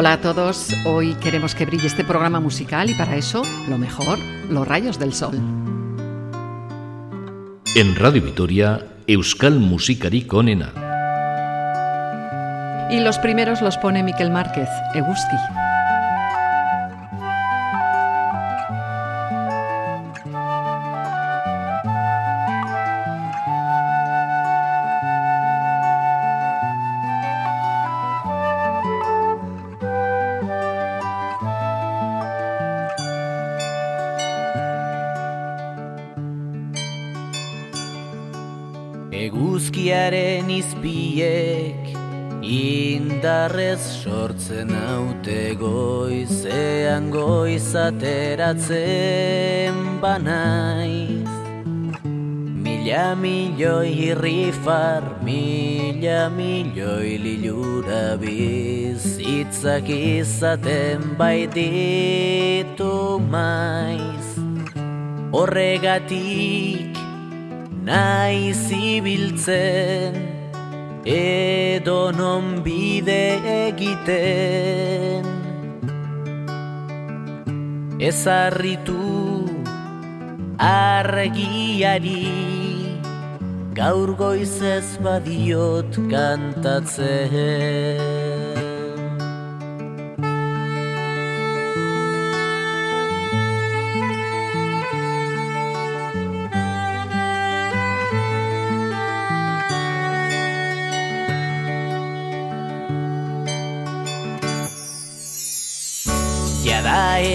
Hola a todos, hoy queremos que brille este programa musical y para eso, lo mejor, los rayos del sol. En Radio Vitoria, Euskal Musikarik onena. Y los primeros los pone Miquel Márquez, Eguski. Goizateratzen banaiz. Mila milioi irrifar, mila milioi lilura bizitzak izaten baititu maiz. Horregatik nahi zibiltzen edo non bide egiten ezarritu argiari gaur goizez badiot kantatzen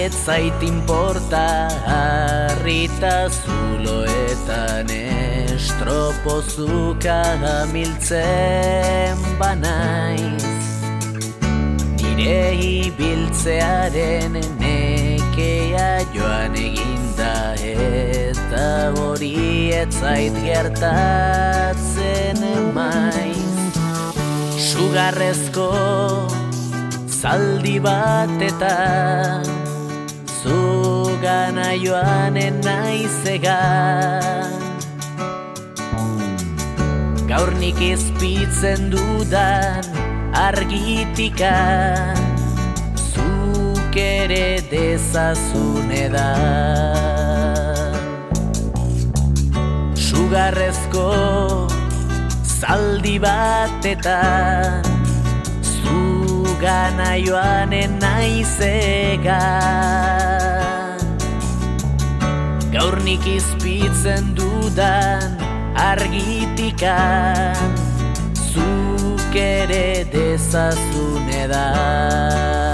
ez zait inporta harrita zuloetan estropozuka miltzen banaiz. Nire ibiltzearen nekea joan eginda eta hori ez zait gertatzen maiz. Sugarrezko zaldi bat eta zugana joanen naizegan Gaur nik izpitzen dudan argitikan zuk ere dezazun edan Sugarrezko zaldi batetan gana joanen naizegan Gaur nik izpitzen dudan argitikan Zuk ere dezazun edan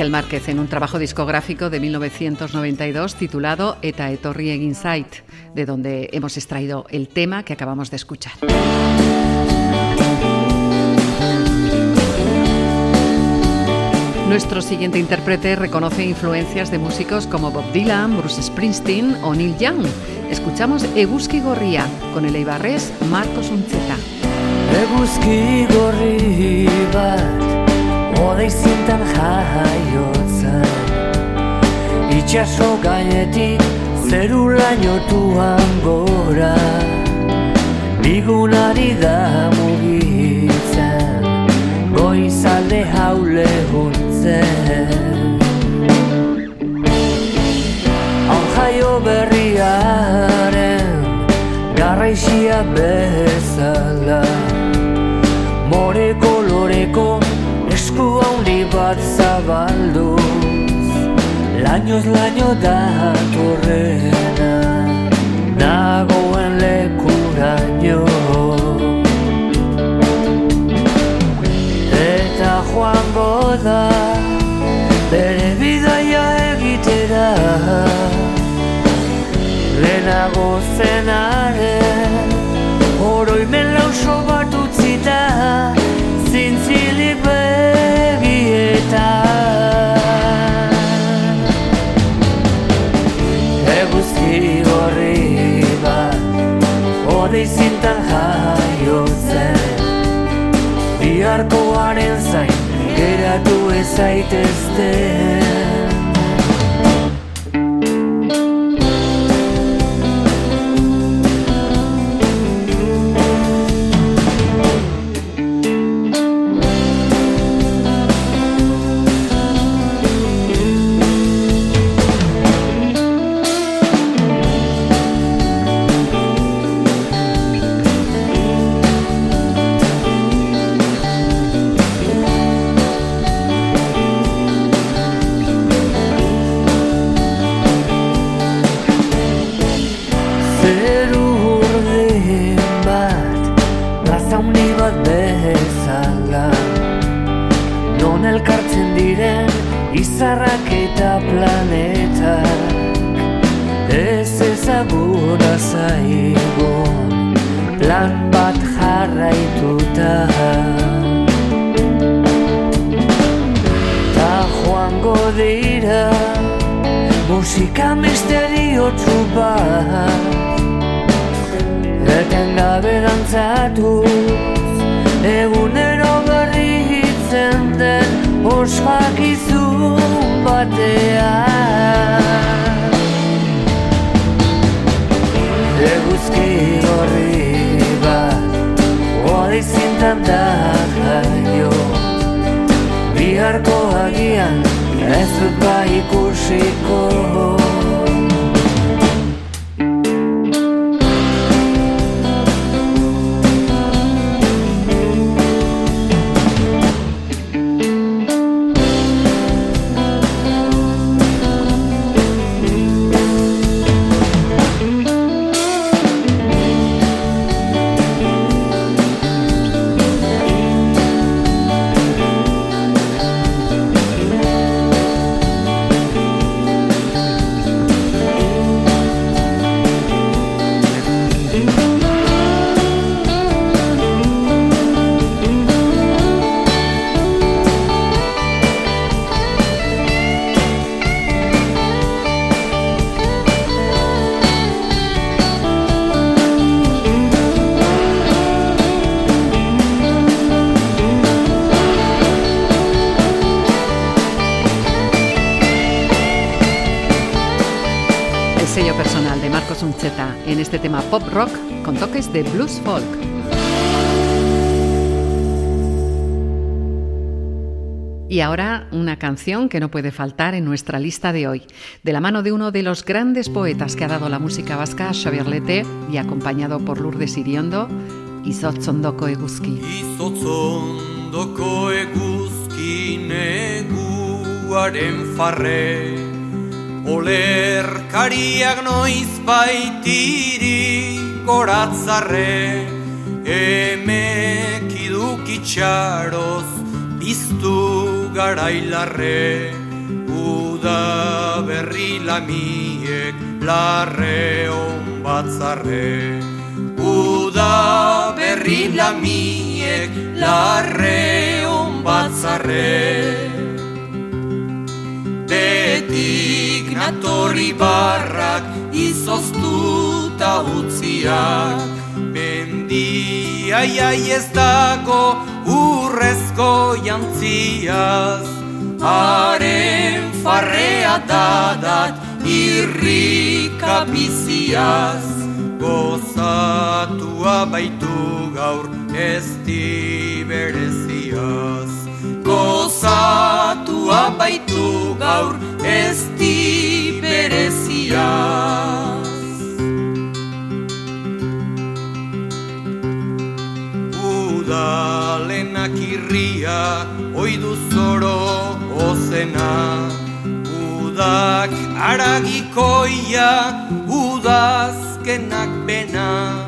Miquel Márquez en un trabajo discográfico de 1992 titulado Eta etorri egin zait, de donde hemos extraído el tema que acabamos de escuchar. Nuestro siguiente intérprete reconoce influencias de músicos como Bob Dylan, Bruce Springsteen o Neil Young. Escuchamos Eguski Gorria con el eibarrés Marcos Unzeta. Eguski gorri bat Odei zintan jaiotzen. Itxaso gainetik zeru lainotuan gora. Bigunari da mugitzen Goizalde haule huntzen Hau jaio berriaren Garraixia bezala Lainoz laino da torrena Nagoen lekura nio Eta joan goda Bere bidaia egitera Lehenago zenaren Oroimen lauso bat utzita Oroimen lauso bat utzita. Odei zintan jaiotzen. Biharkoaren zain Geratu zeru urdin bat Plaza hundi bat bezala. Non elkartzen diren izarrak eta planeta Ez ezaguna zaigo Plan bat jarraituta. Ta joango dira Musika misterio txupat etxen gabe dantzatu Egunero berri hitzen den Oskakizun batea Eguzki gorri bat Oari zintan da jaio. Biharko agian Ez dut Biharko agian ez dut ba ikusiko. Ezaitezten pop rock con toques de blues folk. Y ahora una canción que no puede faltar en nuestra lista de hoy, de la mano de uno de los grandes poetas que ha dado la música vasca, Xavier Lete, y acompañado por Lourdes Iriondo, Izotzondoko eguzki. Izotzondoko Olerkariak noiz baitiri koratzarre Emek idukitxaroz biztu garailarre. Uda berri lamiek larre on batzarre. Uda berri lamiek larre on batzarre. Betik natori barrak izoztuta utziak. Mendia jai ez dago urrezko jantziaz. Haren farrea dadat irrika biziaz. Gozatua baitu gaur ez bereziaz Gozatua baitu gaur ez di bereziaz Udalenak irria oidu zoro ozena. Udak aragikoia udazkenak bena.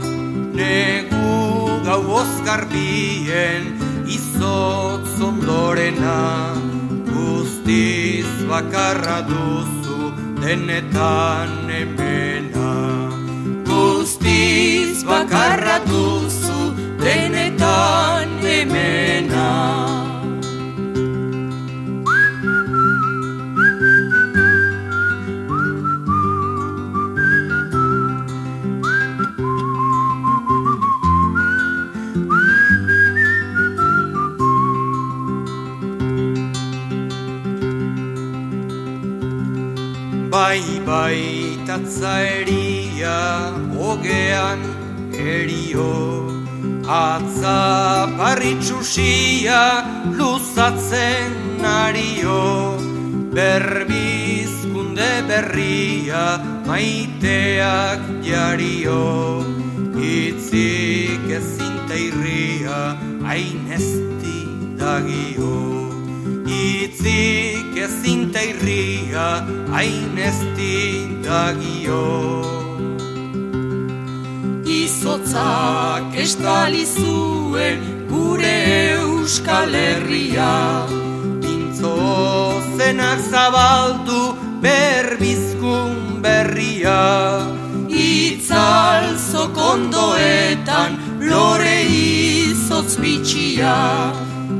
Negu gau ozkarbien izotz ondorena guztiz bakarra duzu denetan emena Guztiz bakarra duzu denetan emena Bai, bai, tatzaeria, ogean erio. Atza parritxusia, luzatzen ario. Berbizkunde berria, maiteak jario Itzik ezinta irria, hain ezti dagio Itzik ezinta irria, hain ezti dagio Izotzak estali zuen gure euskal herria. Pintzo zenak zabaldu berbizkun berria. Itzal zokondoetan lore izotz bitxia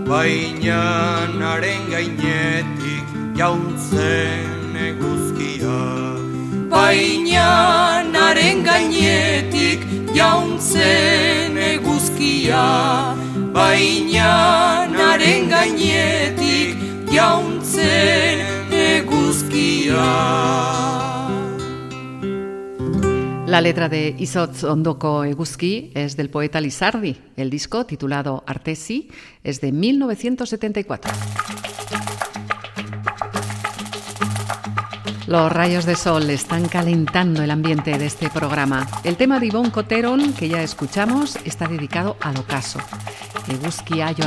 Baina naren gainetik jauntzen eguzkia. Baina naren gainetik jauntzen eguzkia. Baina naren gainetik jauntzen eguzkia La letra de Isotz Ondoko Eguzki es del poeta Lizardi. El disco, titulado Artesi, es de 1974. Los rayos de sol están calentando el ambiente de este programa. El tema de Ivonne Coteron, que ya escuchamos, está dedicado al ocaso. Eguzki ayo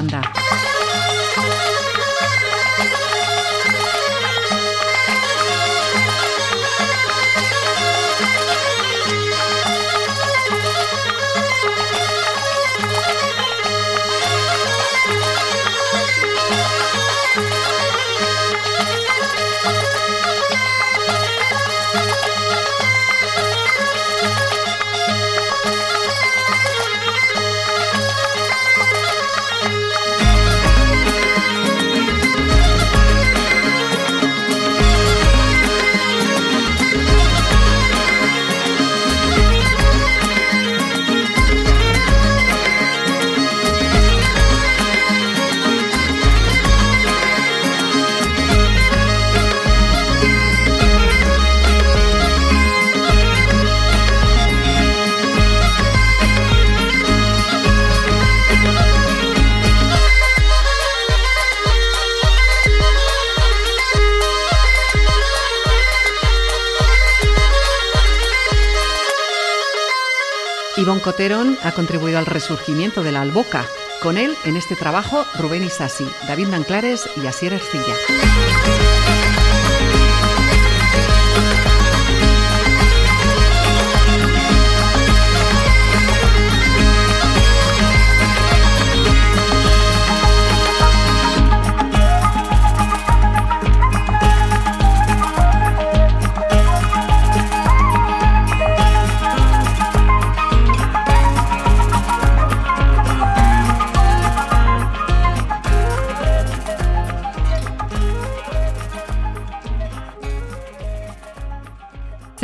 Coteron ha contribuido al resurgimiento de la alboca. Con él, en este trabajo, Rubén Isasi, David Nanclares y Asier Ercilla.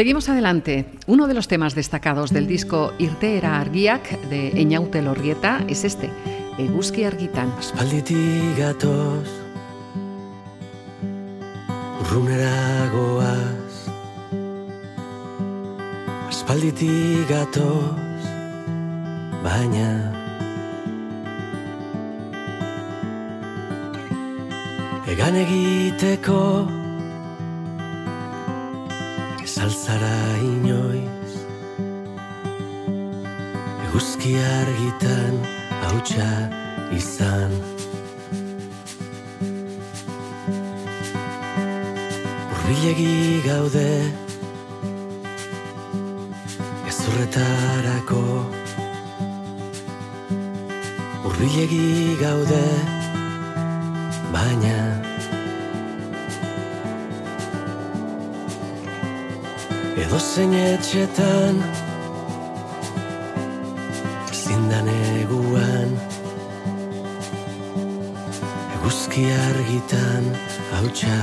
Seguimos adelante. Uno de los temas destacados del disco Irteera Argiak de Eñaute Lorrieta es este, Eguzki Argitan. Aspalditik gatoz Urrunera goaz Aspalditik gatoz Baina Egan egiteko Saltzara inoiz. Eguzki argitan hautsa izan. Urbilegi gaude Gezurretarako. Urbilegi gaude Baina edo zein etxetan zindan eguan eguzki argitan hautsa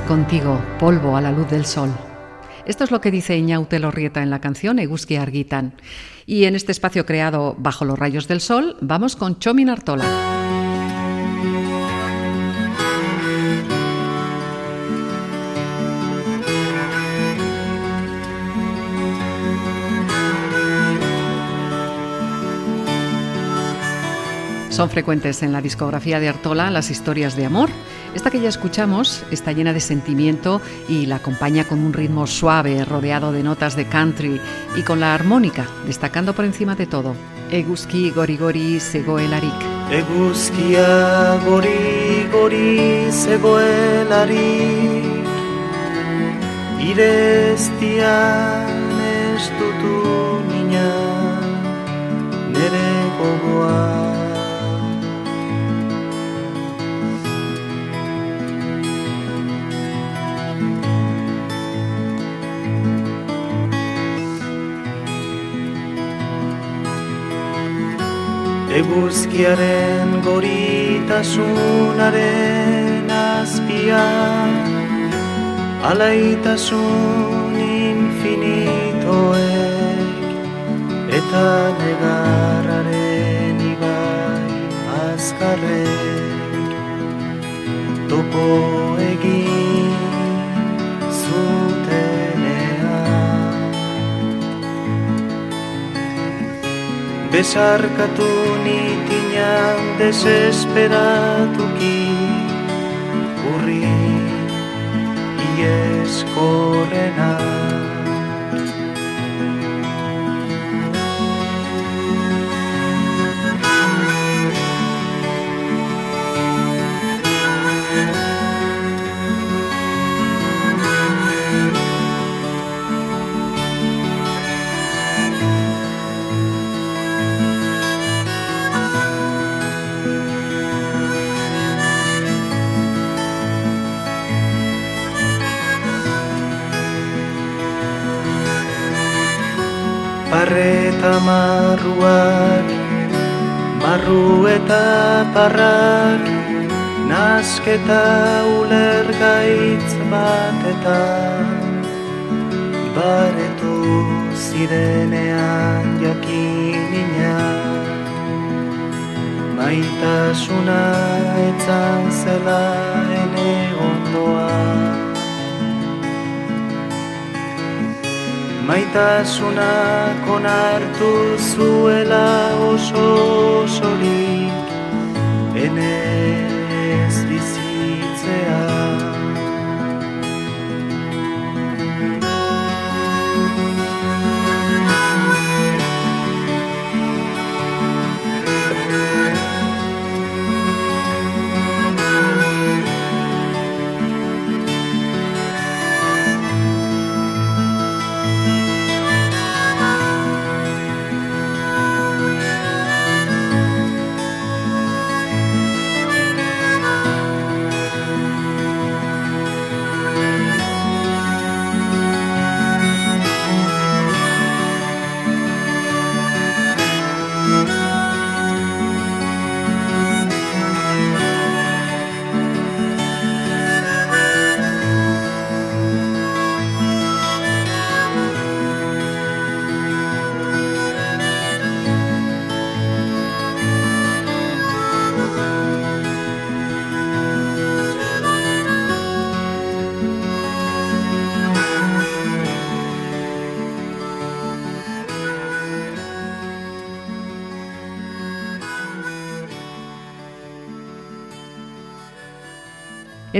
contigo, polvo a la luz del sol. Esto es lo que dice Iñaute Lorrieta en la canción Eguski Argitan. Y en este espacio creado bajo los rayos del sol, vamos con Chomin Artola. Son frecuentes en la discografía de Artola las historias de amor. Esta que ya escuchamos está llena de sentimiento y la acompaña con un ritmo suave, rodeado de notas de country y con la armónica, destacando por encima de todo. Eguski gorigori zegoelarik. Eguzkia gori gori zegoelari Eguzkiaren goritasunaren azpian Alaitasun infinitoek Eta negarraren ibai azkarrek Topo Besarkatu nitinan desesperatuki Urri ieskorrena marruak, marru eta parrak, nasketa ulergaitz batetan, baretu zirenean jakinina, maitasuna etzan zela Maitasunak onartu zuela oso osorik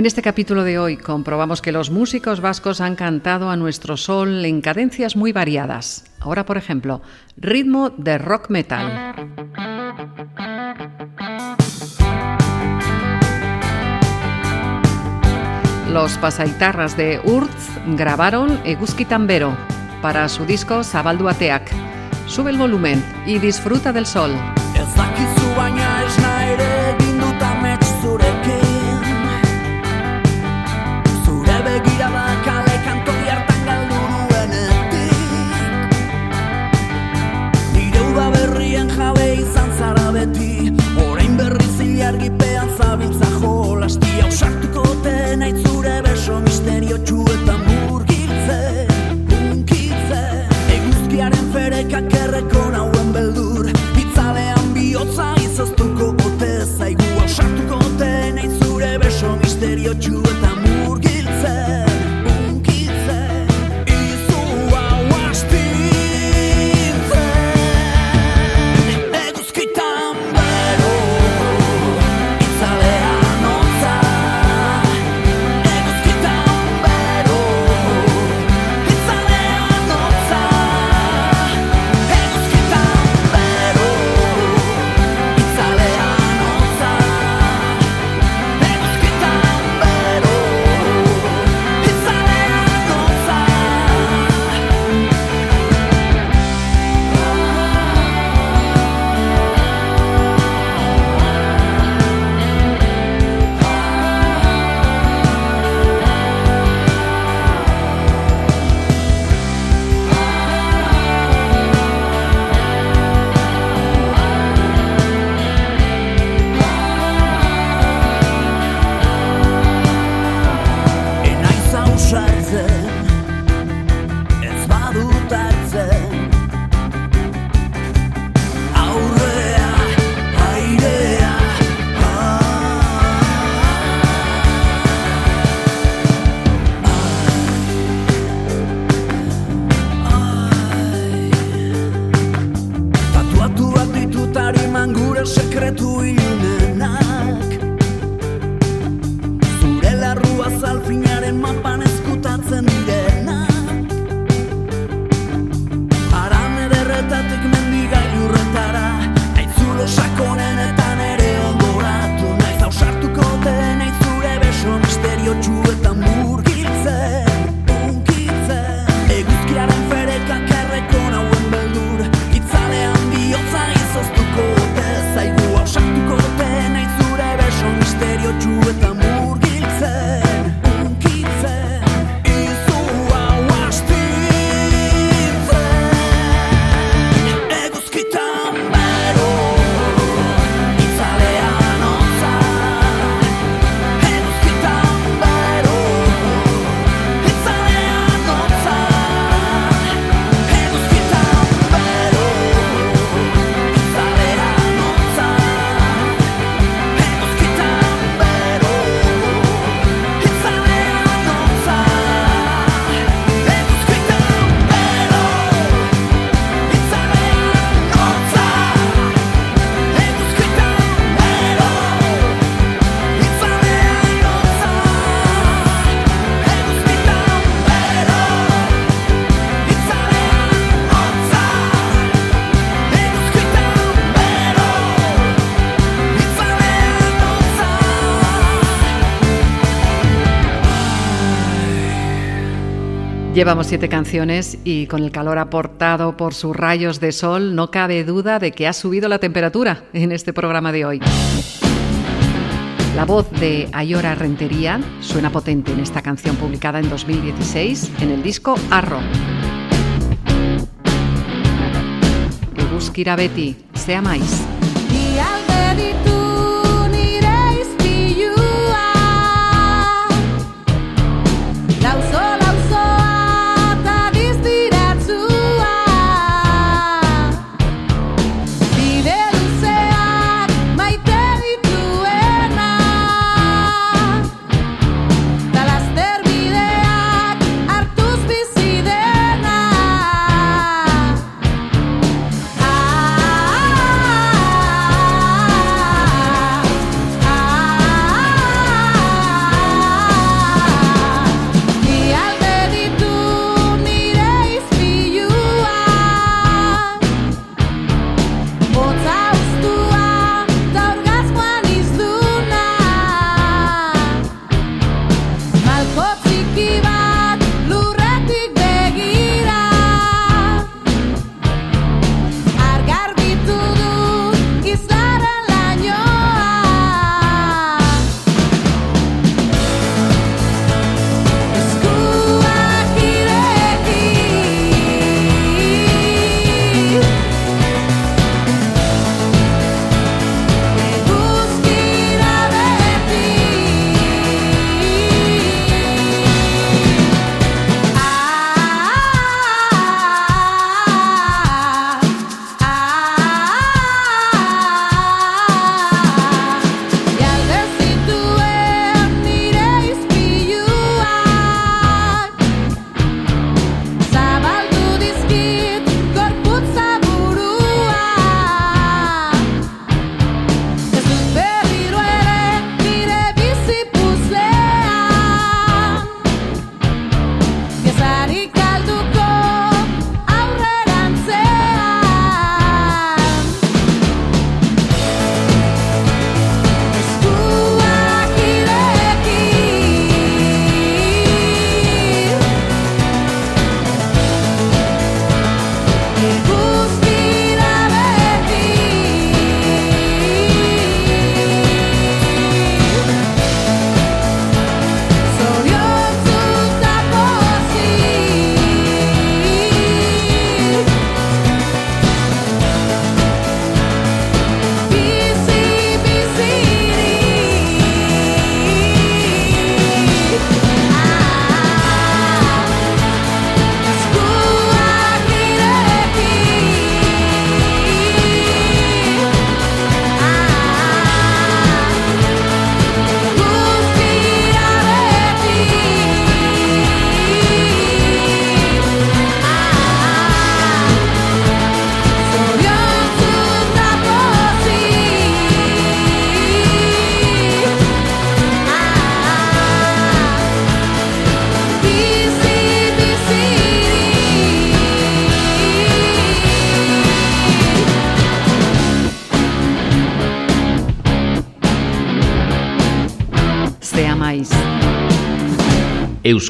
En este capítulo de hoy comprobamos que los músicos vascos han cantado a nuestro sol en cadencias muy variadas. Ahora, por ejemplo, ritmo de rock metal. Los pasaitarras de Urz grabaron Eguski Tambero para su disco Sabalduateak. Sube el volumen y disfruta del sol. tu Llevamos siete canciones y con el calor aportado por sus rayos de sol no cabe duda de que ha subido la temperatura en este programa de hoy. La voz de Ayora Rentería suena potente en esta canción publicada en 2016 en el disco Arro. Busquira Betty, sea.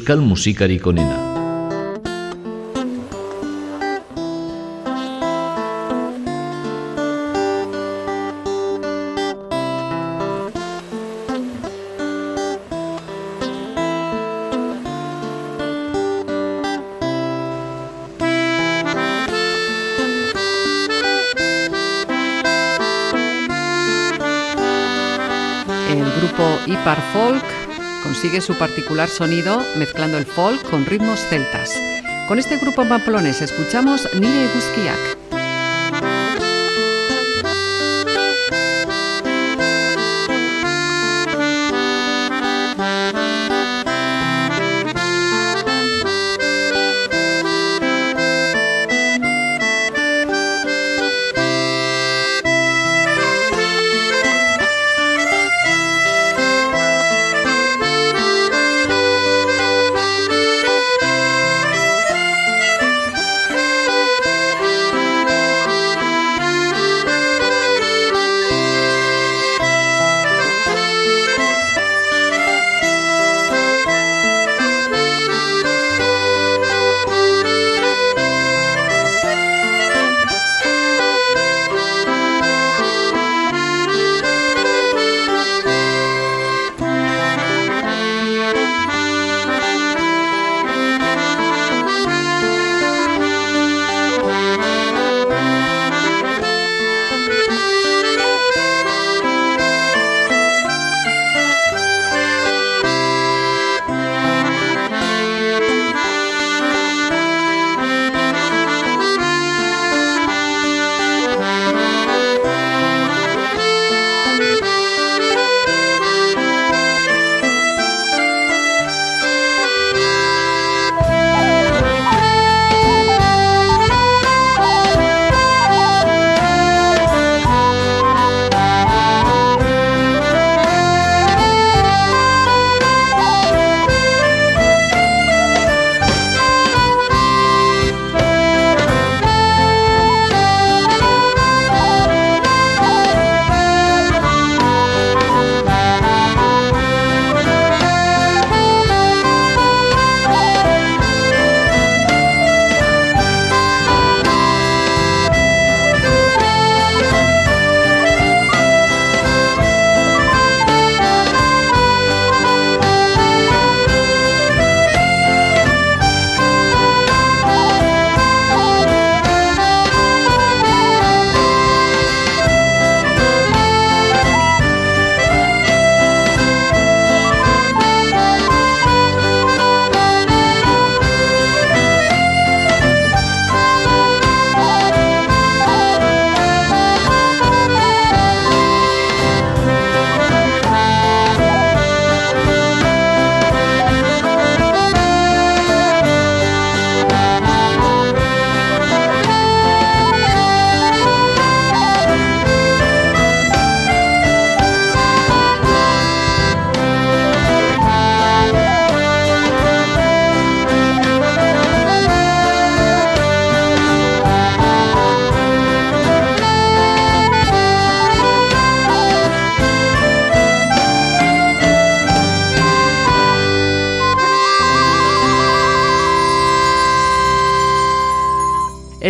Euskal musikarik consigue su particular sonido mezclando el folk con ritmos celtas. Con este grupo pamplones escuchamos Nire Guzkiak.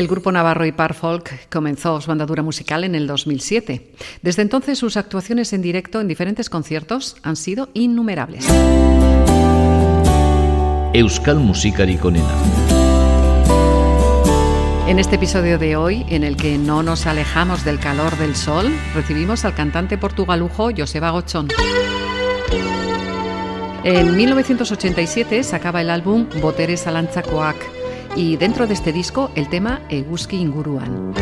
El grupo navarro Ipar Folk comenzó su andadura musical en el 2007. Desde entonces sus actuaciones en directo en diferentes conciertos han sido innumerables. Euskal Musikarik onena. En este episodio de hoy, en el que no nos alejamos del calor del sol, recibimos al cantante portugalujo Joseba Gochón. En 1987 sacaba el álbum Boteres Alantzakoak, y dentro de este disco el tema Eguski Inguruan.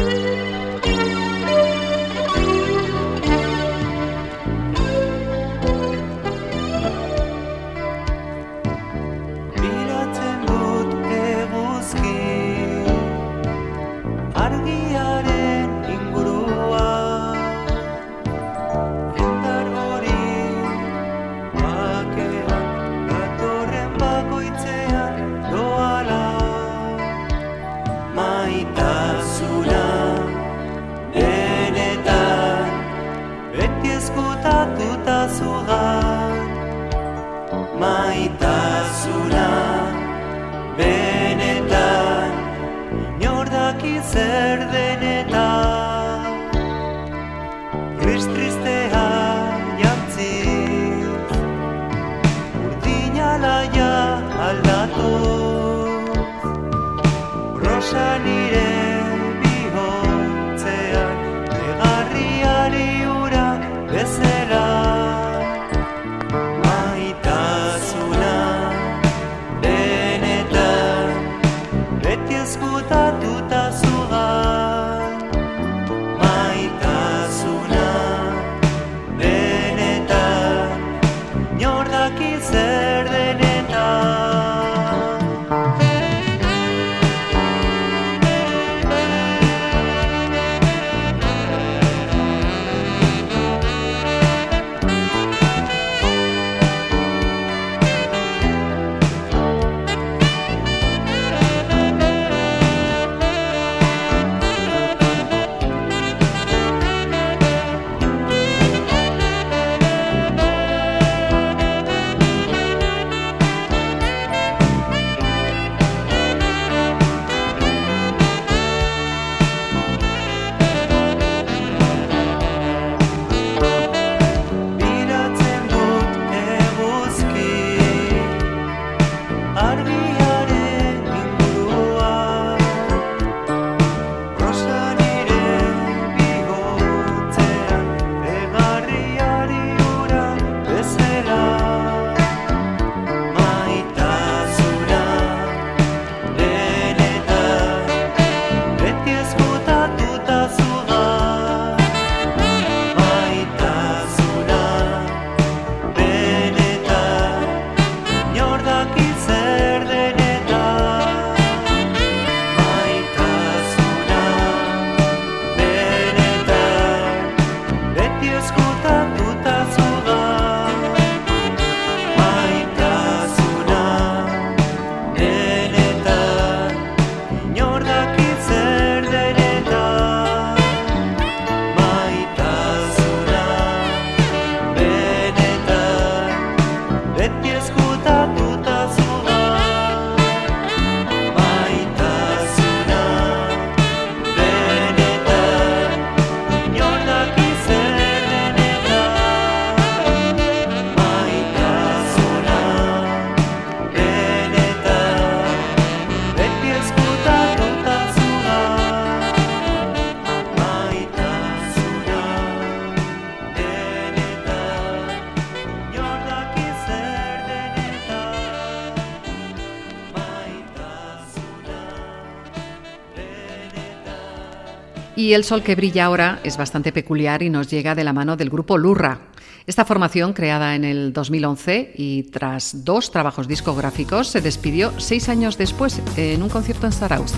El sol que brilla ahora es bastante peculiar y nos llega de la mano del grupo Lurra. Esta formación, creada en el 2011 y tras dos trabajos discográficos, se despidió seis años después en un concierto en Saraus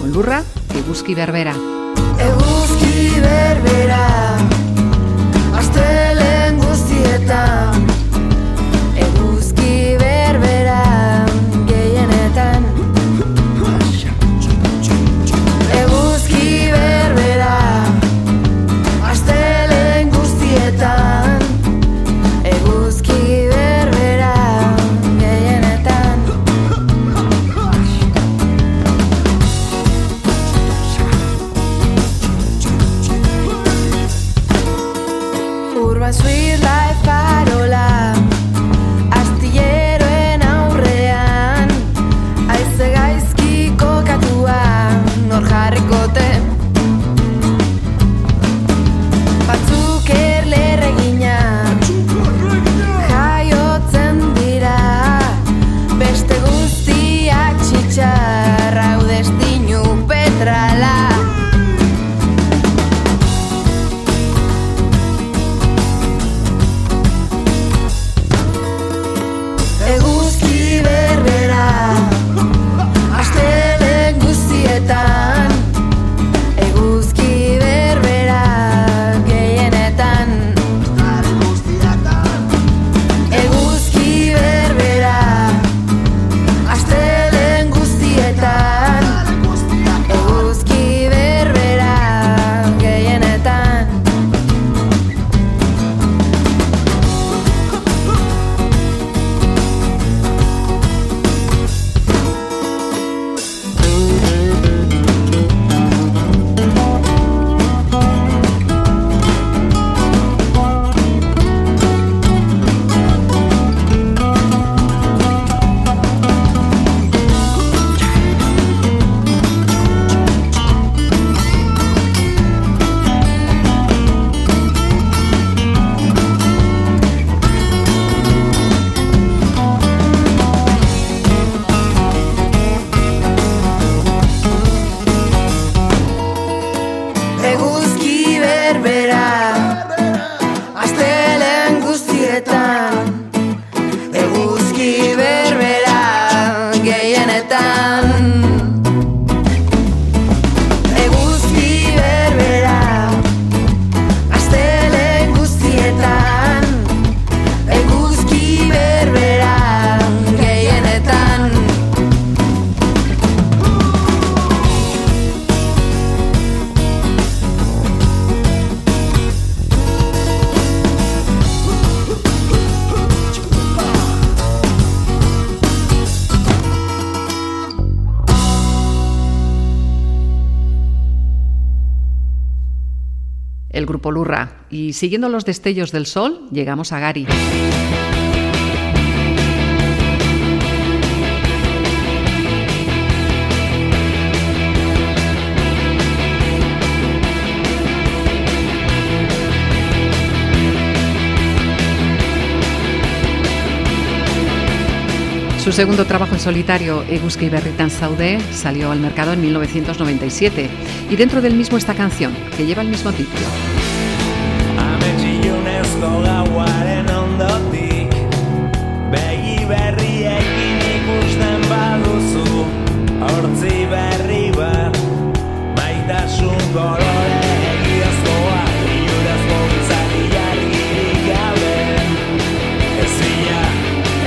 con Lurra y Busqui Berbera. Y siguiendo los destellos del sol, llegamos a Gary. Su segundo trabajo en solitario, Eguzki Berritan Saude, salió al mercado en 1997 y dentro del mismo esta canción, que lleva el mismo título. Ametxilunezko gauaren ondotik Begi berriekin ikusten baduzu Hortzi berri bat Maitasun kolore egiazkoa Iurazko izari jargirik gabe. Ez bila,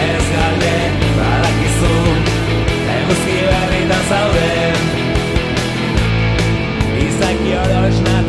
ez galde, badakizu Eguzki berritan zaude. Izaki oro esnatu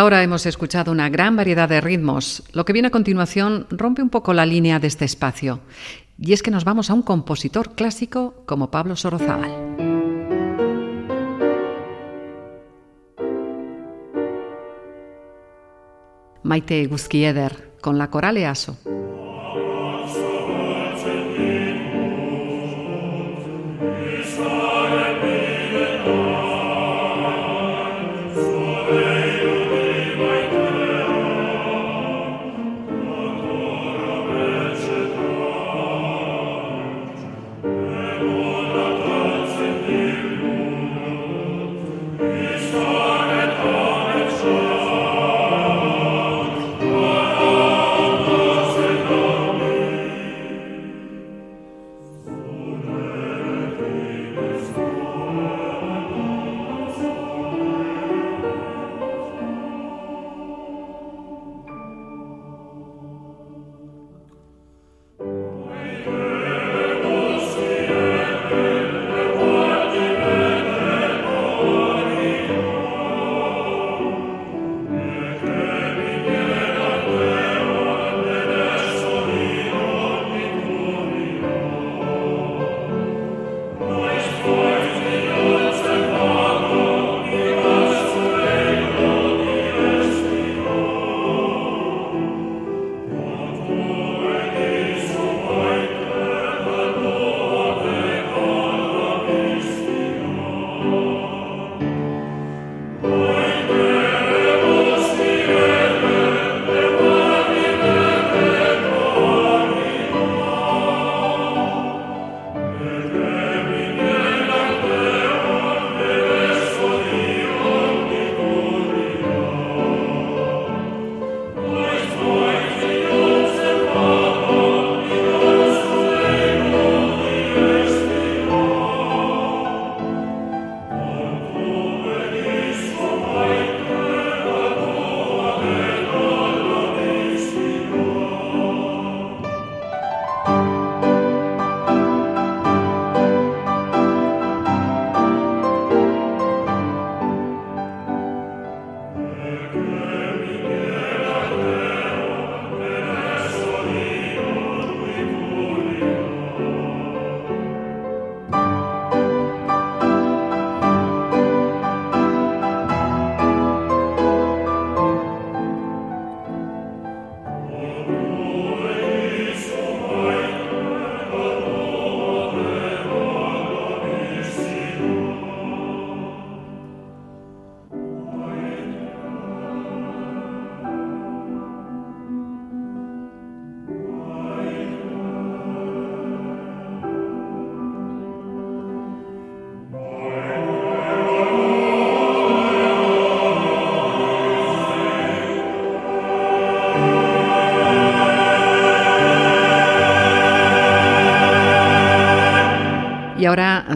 Ahora hemos escuchado una gran variedad de ritmos. Lo que viene a continuación rompe un poco la línea de este espacio. Y es que nos vamos a un compositor clásico como Pablo Sorozábal. Maite Guzquieder con la coral EASO.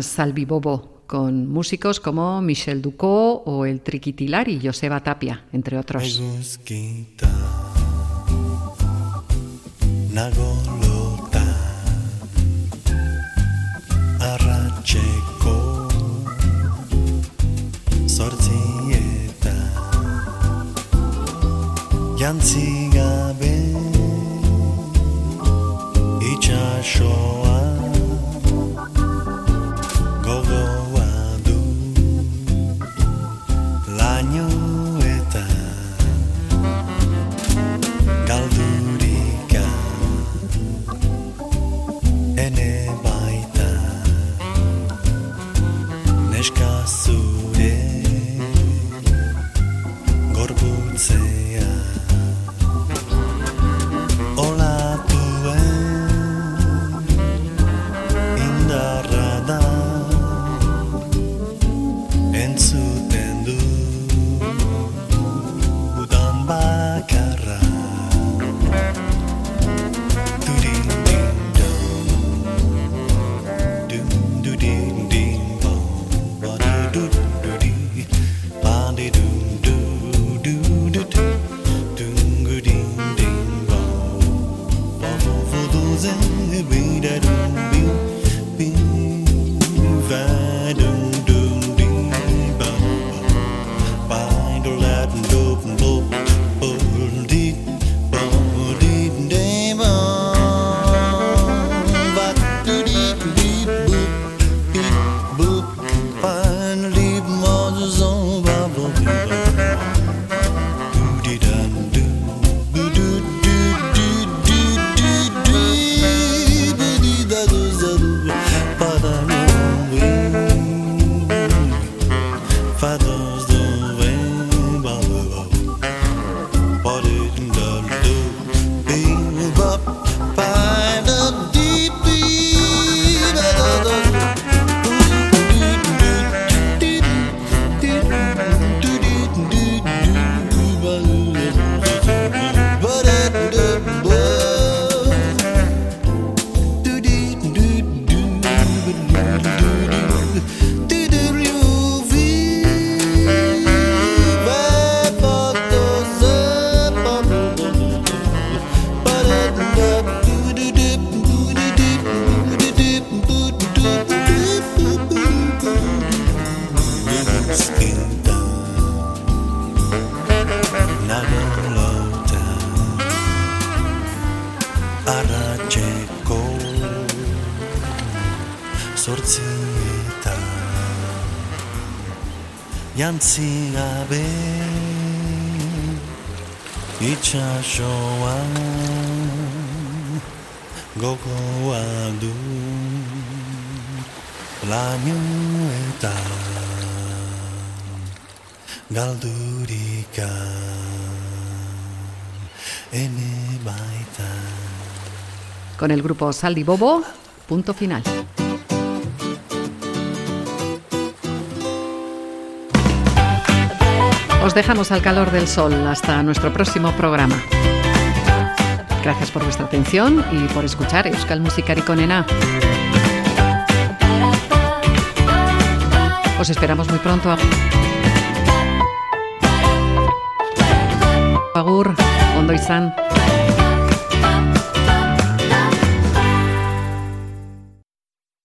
Salvibobo, con músicos como Michel Ducot o el Triquitilari, Joseba Tapia, entre otros. escasso. El grupo Saldi Bobo, punto final. Os dejamos al calor del sol hasta nuestro próximo programa. Gracias por vuestra atención y por escuchar Euskal Musikari Konena. Os esperamos muy pronto. Agur, ondo izan.